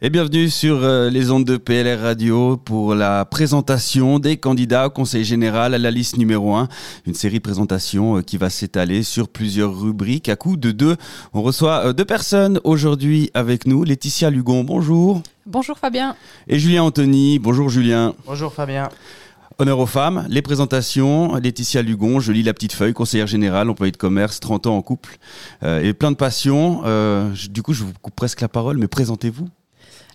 Et bienvenue sur euh, les ondes de PLR Radio pour la présentation des candidats au Conseil général à la liste numéro 1. Une série de présentations euh, qui va s'étaler sur plusieurs rubriques à coup de deux. On reçoit euh, deux personnes aujourd'hui avec nous. Laetitia Lugon, bonjour. Bonjour Fabien. Et Julien Anthony, bonjour Julien. Bonjour Fabien. Honneur aux femmes, les présentations, Laetitia Lugon, je lis la petite feuille, conseillère générale, employée de commerce, 30 ans en couple et plein de passion. du coup, je vous coupe presque la parole, mais présentez-vous.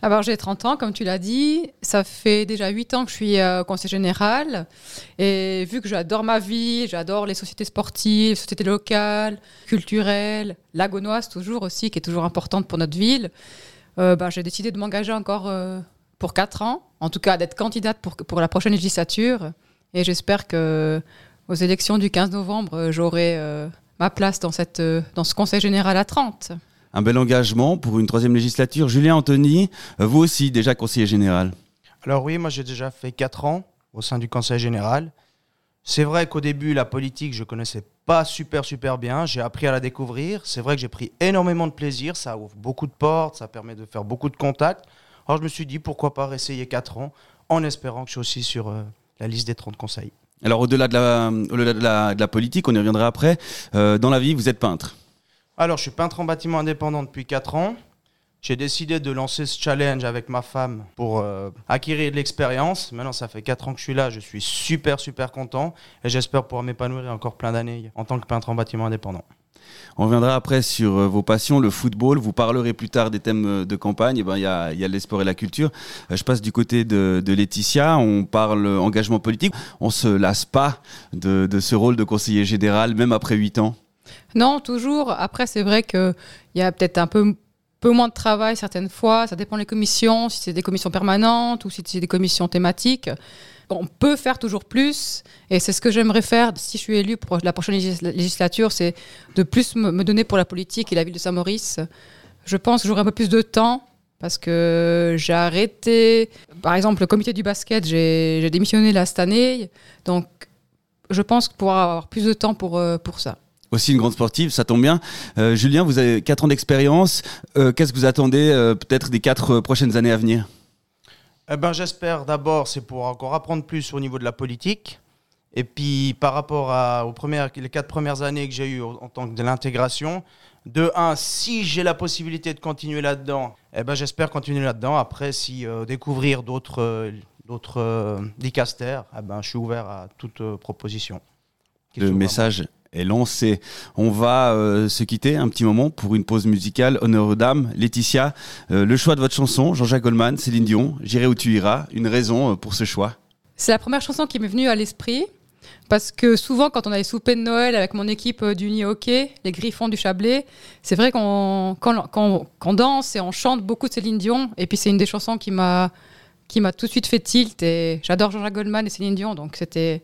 Alors j'ai 30 ans, comme tu l'as dit. Ça fait déjà 8 ans que je suis euh, conseiller général. Et vu que j'adore ma vie, j'adore les sociétés sportives, sociétés locales, culturelles, lagonoises toujours aussi, qui est toujours importante pour notre ville, euh, bah, j'ai décidé de m'engager encore euh, pour 4 ans. En tout cas, d'être candidate pour, la prochaine législature. Et j'espère que aux élections du 15 novembre, j'aurai ma place dans ce conseil général à 30 un bel engagement pour une troisième législature. Julien Anthony, euh, vous aussi déjà conseiller général. Alors oui, moi j'ai déjà fait 4 ans au sein du conseil général. C'est vrai qu'au début, la politique, je connaissais pas super super bien. J'ai appris à la découvrir. C'est vrai que j'ai pris énormément de plaisir. Ça ouvre beaucoup de portes, ça permet de faire beaucoup de contacts. Alors je me suis dit, pourquoi pas essayer 4 ans en espérant que je sois aussi sur euh, la liste des 30 conseils. Alors au-delà de la, de, la, politique, on y reviendra après, euh, dans la vie, vous êtes peintre. Alors, je suis peintre en bâtiment indépendant depuis 4 ans. J'ai décidé de lancer ce challenge avec ma femme pour euh, acquérir de l'expérience. Maintenant, ça fait 4 ans que je suis là. Je suis super, super content. Et j'espère pouvoir m'épanouir encore plein d'années en tant que peintre en bâtiment indépendant. On reviendra après sur euh, vos passions, le football. Vous parlerez plus tard des thèmes euh, de campagne. Eh ben, il y a, y a l'esport et la culture. Je passe du côté de, Laetitia. On parle engagement politique. On se lasse pas de, de ce rôle de conseiller général, même après 8 ans non, toujours. Après, c'est vrai qu'il y a peut-être un peu, peu moins de travail certaines fois. Ça dépend des commissions, si c'est des commissions permanentes ou si c'est des commissions thématiques. On peut faire toujours plus. Et c'est ce que j'aimerais faire si je suis élu pour la prochaine législature, c'est de plus me donner pour la politique et la ville de Saint-Maurice. Je pense que j'aurai un peu plus de temps parce que j'ai arrêté, par exemple, le comité du basket, j'ai démissionné là cette année. Donc, je pense pouvoir avoir plus de temps pour, euh, pour ça aussi une grande sportive, ça tombe bien. Euh, Julien, vous avez 4 ans d'expérience. Euh, qu'est-ce que vous attendez euh, peut-être des 4 prochaines années à venir? Eh ben, J'espère d'abord, c'est pour encore apprendre plus au niveau de la politique. Et puis par rapport à, aux premières, les 4 premières années que j'ai eues en tant que de l'intégration, de 1, si j'ai la possibilité de continuer là-dedans, eh ben, j'espère continuer là-dedans. Après, si découvrir d'autres d'autres dicastères, eh ben, je suis ouvert à toute proposition. Le message est lancé. On va euh, se quitter un petit moment pour une pause musicale. Honneur aux dames. Laetitia, euh, le choix de votre chanson, Jean-Jacques Goldman, Céline Dion, J'irai où tu iras. Une raison euh, pour ce choix C'est la première chanson qui m'est venue à l'esprit. Parce que souvent, quand on a les soupers de Noël avec mon équipe du hockey, les Griffons du Chablais, c'est vrai qu'on danse et on chante beaucoup de Céline Dion. Et puis, c'est une des chansons qui m'a qui m'a tout de suite fait tilt. Et j'adore Jean-Jacques Goldman et Céline Dion, donc c'était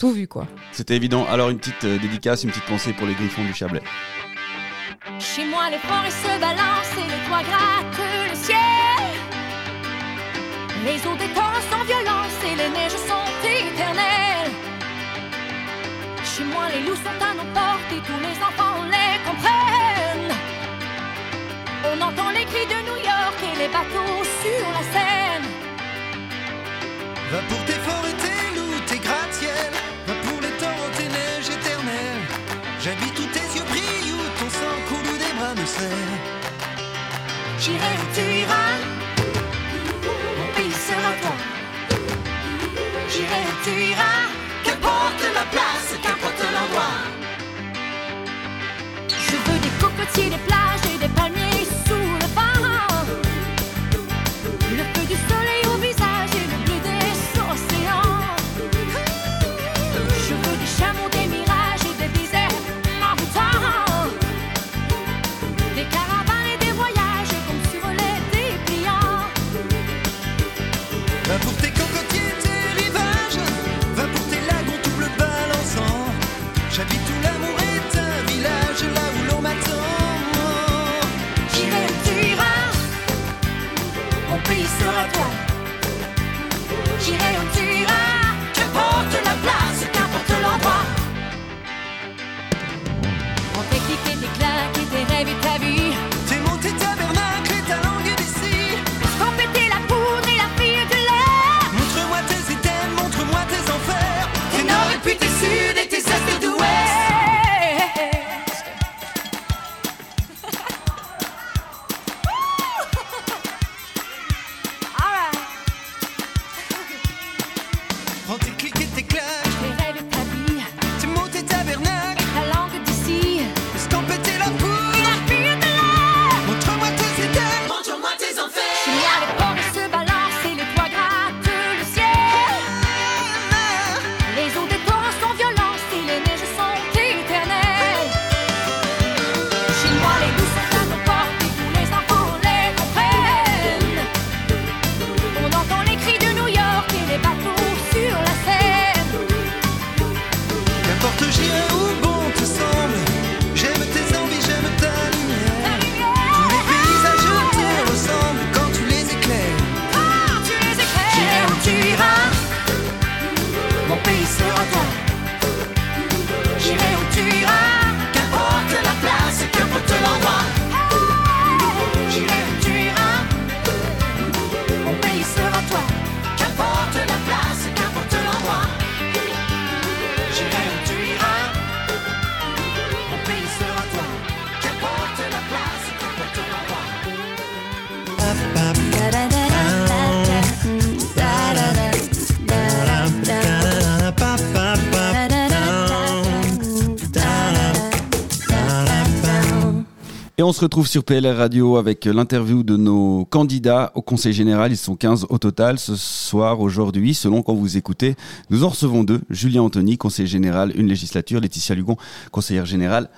tout vu quoi. C'était évident. Alors une petite euh, dédicace, une petite pensée pour les griffons du Chablais. Chez moi les forêts se balancent et les toits grattent le ciel. Les eaux des torrents sont violentes et les neiges sont éternelles. Chez moi les loups sont à nos portes et tous les enfants les comprennent. On entend les cris de New York et les bateaux sur la Seine. Va pour tes forêts, J'irai tu iras, mon pays sera toi. J'irai tu iras, Prends tes Et on se retrouve sur PLR Radio avec l'interview de nos candidats au Conseil Général. Ils sont 15 au total ce soir, aujourd'hui. Selon quand vous écoutez, nous en recevons deux. Julien Anthony, conseiller général, une législature. Laetitia Lugon, conseillère générale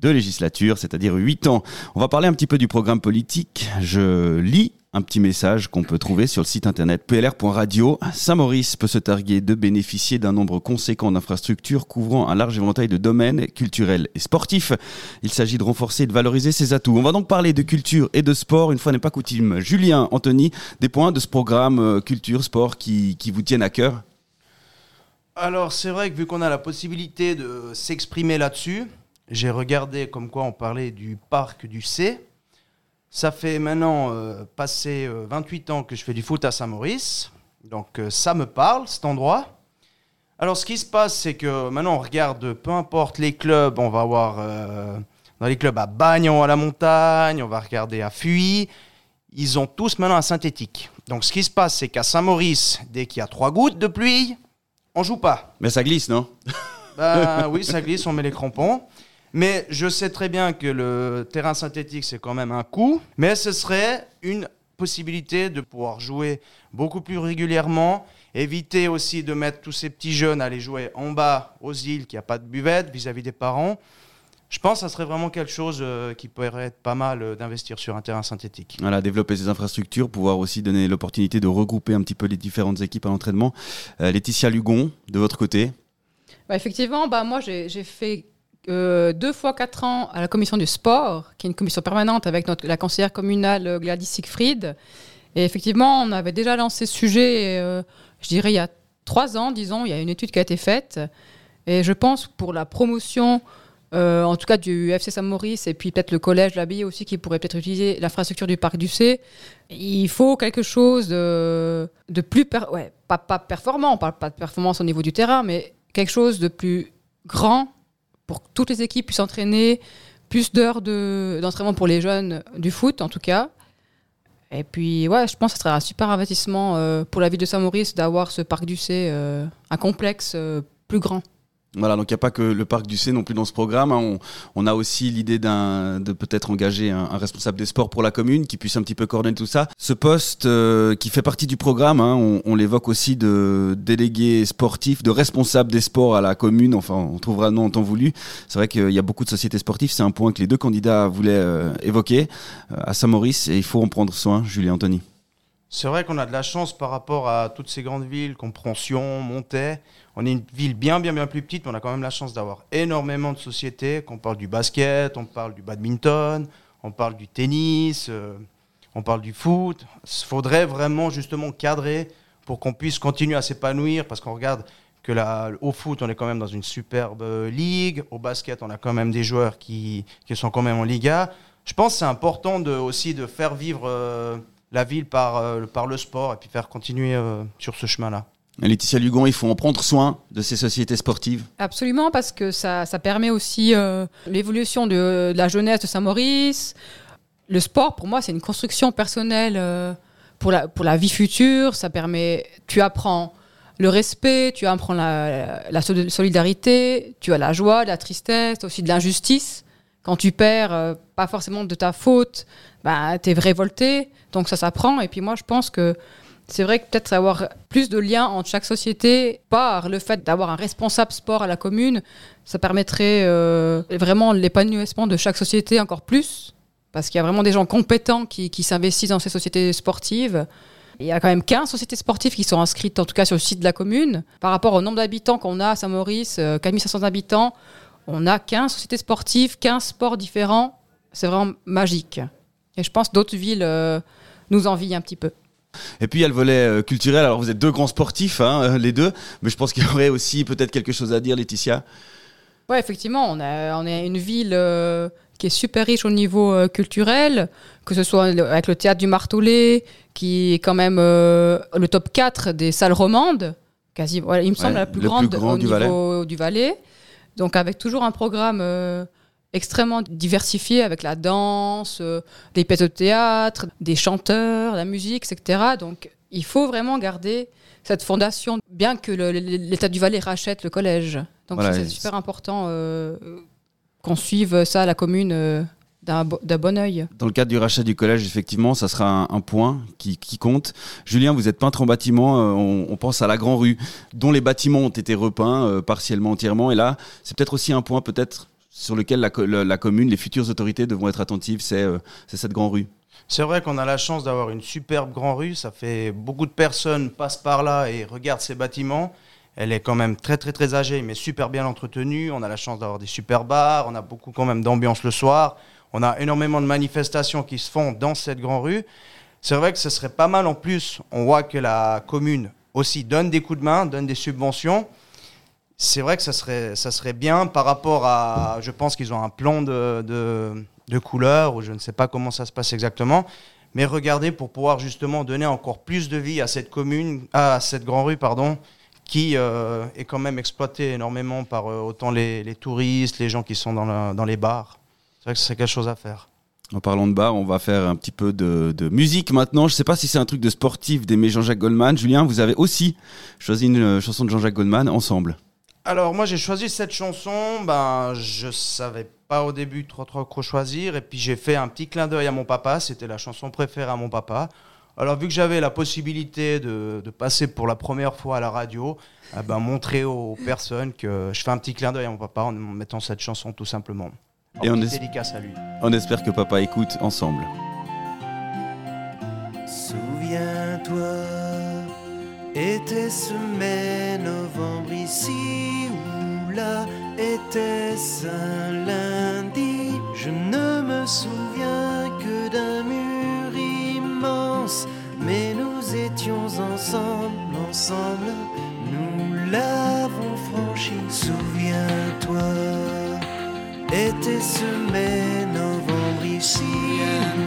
de législature, c'est-à-dire 8 ans. On va parler un petit peu du programme politique. Je lis un petit message qu'on peut trouver sur le site internet plr.radio. Saint-Maurice peut se targuer de bénéficier d'un nombre conséquent d'infrastructures couvrant un large éventail de domaines culturels et sportifs. Il s'agit de renforcer et de valoriser ses atouts. On va donc parler de culture et de sport, une fois n'est pas coutume. Julien, Anthony, des points de ce programme euh, culture, sport qui, qui vous tiennent à cœur? Alors, c'est vrai que vu qu'on a la possibilité de s'exprimer là-dessus, j'ai regardé comme quoi on parlait du parc du C. Ça fait maintenant euh, passer euh, 28 ans que je fais du foot à Saint-Maurice. Donc, euh, ça me parle, cet endroit. Alors, ce qui se passe, c'est que maintenant, on regarde, peu importe les clubs, on va voir euh, dans les clubs à Bagnon, à la montagne, on va regarder à Fuy. Ils ont tous maintenant un synthétique. Donc, ce qui se passe, c'est qu'à Saint-Maurice, dès qu'il y a trois gouttes de pluie, on joue pas. Mais ça glisse, non? Ben oui, ça glisse, on met les crampons. Mais je sais très bien que le terrain synthétique, c'est quand même un coût. Mais ce serait une possibilité de pouvoir jouer beaucoup plus régulièrement. Éviter aussi de mettre tous ces petits jeunes à aller jouer en bas aux îles, qu'il n'y a pas de buvette vis-à-vis des parents. Je pense que ça serait vraiment quelque chose euh, qui pourrait être pas mal euh, d'investir sur un terrain synthétique. Voilà, développer ses infrastructures, pouvoir aussi donner l'opportunité de regrouper un petit peu les différentes équipes à l'entraînement. Euh, Laetitia Lugon, de votre côté? Bah, effectivement, bah, moi j'ai j'ai fait deux fois quatre ans à la commission du sport, qui est une commission permanente avec notre, la conseillère communale euh, Gladys Siegfried. Et effectivement, on avait déjà lancé ce sujet, euh, je dirais, il y a trois ans, disons, il y a une étude qui a été faite. Et je pense pour la promotion, euh, en tout cas du FC Saint-Maurice, et puis peut-être le collège, l'abbaye aussi, qui pourrait peut-être utiliser l'infrastructure du parc du C, il faut quelque chose de, de plus... per- ouais, pas, pas performant, on parle pas de performance au niveau du terrain, mais quelque chose de plus grand pour que toutes les équipes puissent entraîner, plus d'heures de- d'entraînement pour les jeunes du foot en tout cas. Et puis, ouais, je pense que ce serait un super investissement euh, pour la ville de Saint-Maurice d'avoir ce parc du C, euh, un complexe euh, plus grand. Voilà, donc il n'y a pas que le parc du C non plus dans ce programme. hein. On, a aussi l'idée de peut-être engager un, responsable des sports pour la commune qui puisse un petit peu coordonner tout ça. Ce poste euh, qui fait partie du programme, hein, on, on l'évoque aussi de délégué sportif, de responsable des sports à la commune. Enfin, on trouvera le nom en temps voulu. C'est vrai qu'il y a beaucoup de sociétés sportives. C'est un point que les deux candidats voulaient euh, évoquer euh, à Saint-Maurice et il faut en prendre soin, Julien Anthony. C'est vrai qu'on a de la chance par rapport à toutes ces grandes villes, Compréhension, Montaix. On est une ville bien, bien, bien plus petite, mais on a quand même la chance d'avoir énormément de sociétés. Qu'on parle du basket, on parle du badminton, on parle du tennis, euh, on parle du foot. Il faudrait vraiment justement cadrer pour qu'on puisse continuer à s'épanouir, parce qu'on regarde que là, au foot, on est quand même dans une superbe ligue, au basket, on a quand même des joueurs qui, qui sont quand même en Liga. Je pense que c'est important de, aussi de faire vivre euh, la ville par, euh, par le sport et puis faire continuer euh, sur ce chemin-là. Laetitia Lugon, il faut en prendre soin de ces sociétés sportives. Absolument, parce que ça, ça permet aussi euh, l'évolution de, de la jeunesse de Saint-Maurice. Le sport, pour moi, c'est une construction personnelle euh, pour, la, pour la vie future. Ça permet, tu apprends le respect, tu apprends la, la sol- solidarité, tu as la joie, la tristesse, aussi de l'injustice. Quand tu perds, euh, pas forcément de ta faute, bah, tu es révolté. Donc ça s'apprend. Et puis moi, je pense que c'est vrai que peut-être avoir plus de liens entre chaque société par le fait d'avoir un responsable sport à la commune, ça permettrait euh, vraiment l'épanouissement de chaque société encore plus. Parce qu'il y a vraiment des gens compétents qui, s'investissent dans ces sociétés sportives. Il y a quand même 15 sociétés sportives qui sont inscrites, en tout cas sur le site de la commune. Par rapport au nombre d'habitants qu'on a à Saint-Maurice, euh, 4500 habitants, on a 15 sociétés sportives, 15 sports différents. C'est vraiment magique. Et je pense d'autres villes euh, nous envient un petit peu. Et puis il y a le volet euh, culturel. Alors vous êtes deux grands sportifs, hein, euh, les deux, mais je pense qu'il y aurait aussi peut-être quelque chose à dire, Laetitia. Ouais, effectivement, on a, on est une ville euh, qui est super riche au niveau euh, culturel, que ce soit avec le théâtre du Martelet, qui est quand même euh, le top 4 des salles romandes, quasi, voilà, il me semble Ouais, la plus grande grand au du niveau du Valais. Donc avec toujours un programme euh, extrêmement diversifié avec la danse, euh, des pièces de théâtre, des chanteurs, la musique, etc. Donc il faut vraiment garder cette fondation, bien que l'État du Valais rachète le collège. Donc Voilà, c'est super important euh, qu'on suive ça à la commune d'un bo- d'un bon œil. Dans le cadre du rachat du collège, effectivement, ça sera un, un point qui, qui compte. Julien, vous êtes peintre en bâtiment, euh, on, on pense à la Grand Rue, dont les bâtiments ont été repeints euh, partiellement, entièrement. Et là, c'est peut-être aussi un point peut-être sur lequel la, co- la- la commune, les futures autorités devront être attentives, c'est euh, c'est cette Grand Rue. C'est vrai qu'on a la chance d'avoir une superbe grande rue. Ça fait beaucoup de personnes passent par là et regardent ces bâtiments. Elle est quand même très très très âgée, mais super bien entretenue. On a la chance d'avoir des super bars. On a beaucoup quand même d'ambiance le soir. On a énormément de manifestations qui se font dans cette grande rue. C'est vrai que ce serait pas mal en plus. On voit que la commune aussi donne des coups de main, donne des subventions. C'est vrai que ça serait, ça serait bien par rapport à. Je pense qu'ils ont un plan de, de, de couleurs, ou je ne sais pas comment ça se passe exactement. Mais regardez pour pouvoir justement donner encore plus de vie à cette commune, à cette grande rue, pardon, qui euh, est quand même exploitée énormément par euh, autant les, les touristes, les gens qui sont dans, dans les bars. C'est vrai que c'est quelque chose à faire. En parlant de bar, on va faire un petit peu de, de musique maintenant. Je sais pas si c'est un truc de sportif d'aimer Jean-Jacques Goldman. Julien, vous avez aussi choisi une euh, chanson de Jean-Jacques Goldman ensemble. Alors moi j'ai choisi cette chanson, ben je savais pas au début trop trop quoi choisir et puis j'ai fait un petit clin d'œil à mon papa, c'était la chanson préférée à mon papa. Alors vu que j'avais la possibilité de, de passer pour la première fois à la radio, eh ben, montrer aux personnes que je fais un petit clin d'œil à mon papa en mettant cette chanson tout simplement. En Et on petite est- dédicace à lui. On espère que papa écoute ensemble. Souviens-toi, était-ce mai, novembre ici ou là, était-ce un lundi? Je ne me souviens que d'un mur immense, mais nous étions ensemble, ensemble, nous l'avons franchi. Souviens-toi, était-ce mai, novembre ici.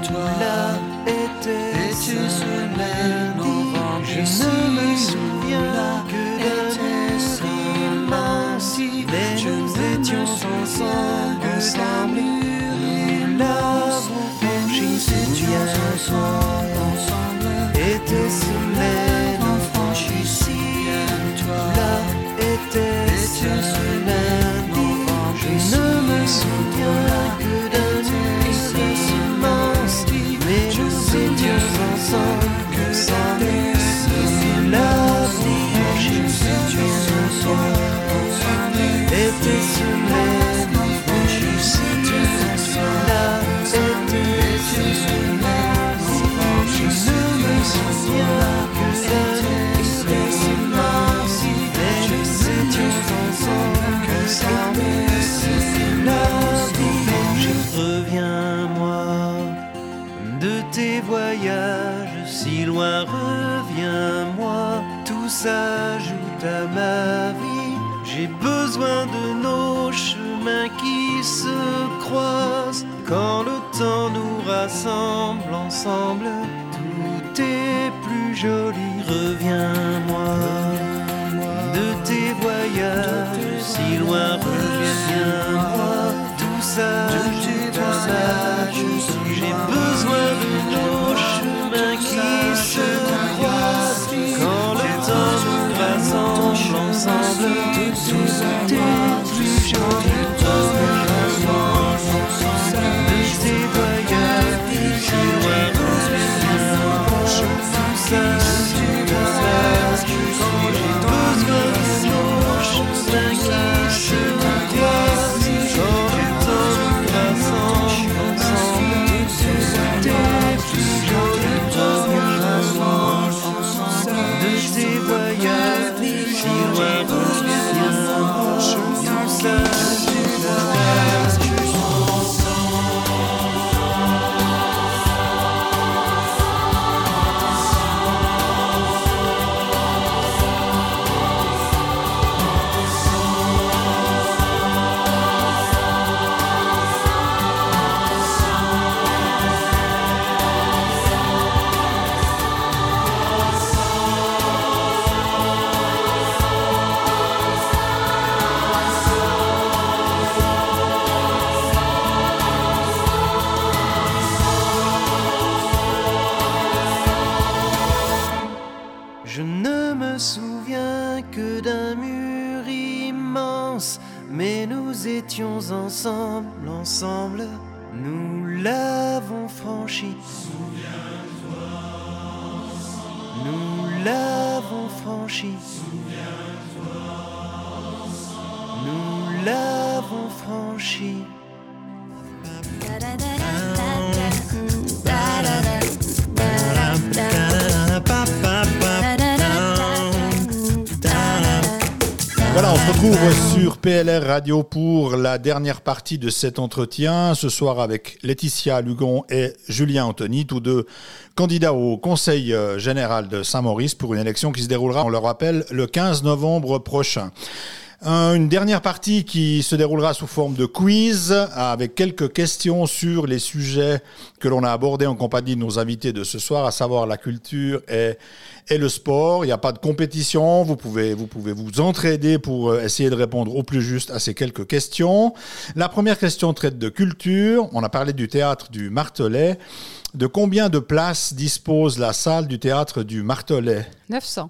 Ou là, était-ce un lundi Je ne me souviens que d'un mur immense, mais nous étions ensemble, ensemble, Quand le temps nous rassemble ensemble, tout est plus joli. Reviens-moi de tes voyages si loin. Reviens-moi, tout ça, Voilà, on se retrouve sur PLR Radio pour la dernière partie de cet entretien. Ce soir avec Laetitia Lugon et Julien Anthony, tous deux candidats au Conseil euh, général de Saint-Maurice pour une élection qui se déroulera, on le rappelle, le 15 novembre prochain. Un- Une dernière partie qui se déroulera sous forme de quiz avec quelques questions sur les sujets que l'on a abordés en compagnie de nos invités de ce soir, à savoir la culture et, et le sport. Il n'y a pas de compétition. Vous pouvez, vous pouvez vous entraider pour euh, essayer de répondre au plus juste à ces quelques questions. La première question traite de culture. On a parlé du théâtre du Martelet. De combien de places dispose la salle du théâtre du Martelet? 900.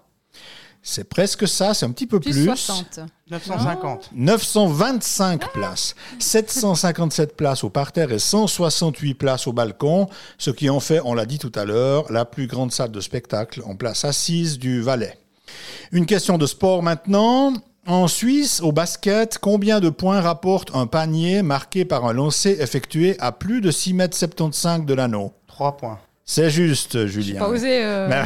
C'est presque ça, c'est un petit peu Plus, plus. 60. 950. 925 places, 757 places au parterre et 168 places au balcon, ce qui en fait, on l'a dit tout à l'heure, la plus grande salle de spectacle en place assise du Valais. Une question de sport maintenant. En Suisse, au basket, combien de points rapporte un panier marqué par un lancer effectué à plus de 6 mètres 75 de l'anneau? 3 points. C'est juste, J'ai Julien. pas osé euh, Mais-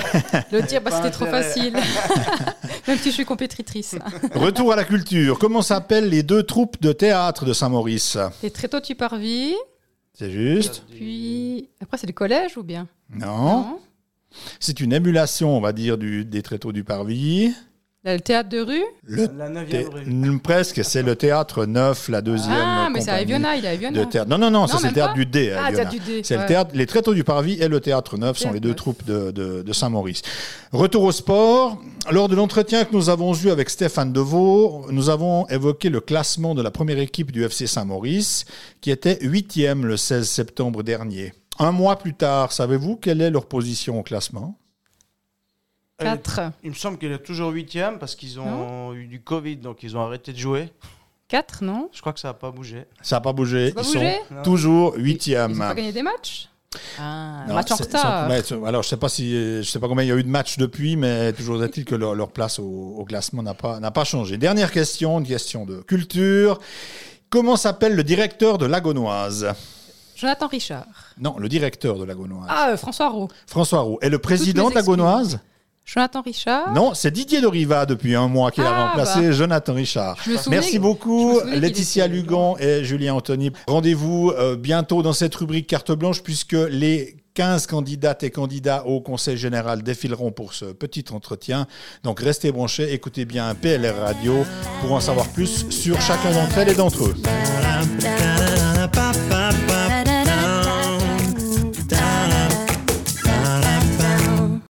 le dire parce que c'était trop facile. Même si je suis compétitrice. Retour à la culture. Comment s'appellent les deux troupes de théâtre de Saint-Maurice Et très tôt, tu parvis. C'est juste Puis. Après, c'est du collège ou bien? Non. C'est une émulation, on va dire, du, des tréteaux du Parvis. Là, Le théâtre de rue? Le La 9 thé- rue. n- presque, c'est le théâtre neuf, la deuxième. Ah, mais c'est à Eviona, il est à de Eviona. théâtre. Non, non, non, ça c'est le théâtre pas? du D. à Ah, théâtre du D. C'est le théâtre, les tréteaux du Parvis et le théâtre neuf sont Théâtre les deux troupes de, de- de Saint-Maurice. Retour au sport. Lors de l'entretien que nous avons eu avec Stéphane Deveau, nous avons évoqué le classement de la première équipe du FC Saint-Maurice, qui était huitième le 16 septembre dernier. Un mois plus tard, savez-vous quelle est leur position au classement? 4. Il me semble qu'il est toujours 8ème parce qu'ils ont eu du Covid, donc ils ont arrêté de jouer. 4, non? Je crois que ça n'a pas bougé. Ça n'a pas bougé. Ça a pas Ils bougé? Sont toujours Ils huitième. n'ont pas gagné des matchs? Ah, Non, match en retard. alors, je sais pas si, je sais pas combien il y a eu de matchs depuis, mais toujours est-il que leur, leur place au, au classement n'a pas, n'a pas changé. Dernière question, une question de culture. Comment s'appelle le directeur de Lagonoise? Jonathan Richard. Non, le directeur de Lagonoise. Ah, euh, François Roux. François Roux. Et le président de Lagonoise? Jonathan Richard. Non, c'est Didier Doriva depuis un mois qu'il a Ah, remplacé Jonathan Richard. Je me souvenais Merci beaucoup, Laetitia Lugan et Julien Anthony. Rendez-vous euh, bientôt dans cette rubrique carte blanche puisque les 15 candidates et candidats au Conseil général défileront pour ce petit entretien. Donc restez branchés, écoutez bien PLR Radio pour en savoir plus sur chacun d'entre elles et d'entre eux.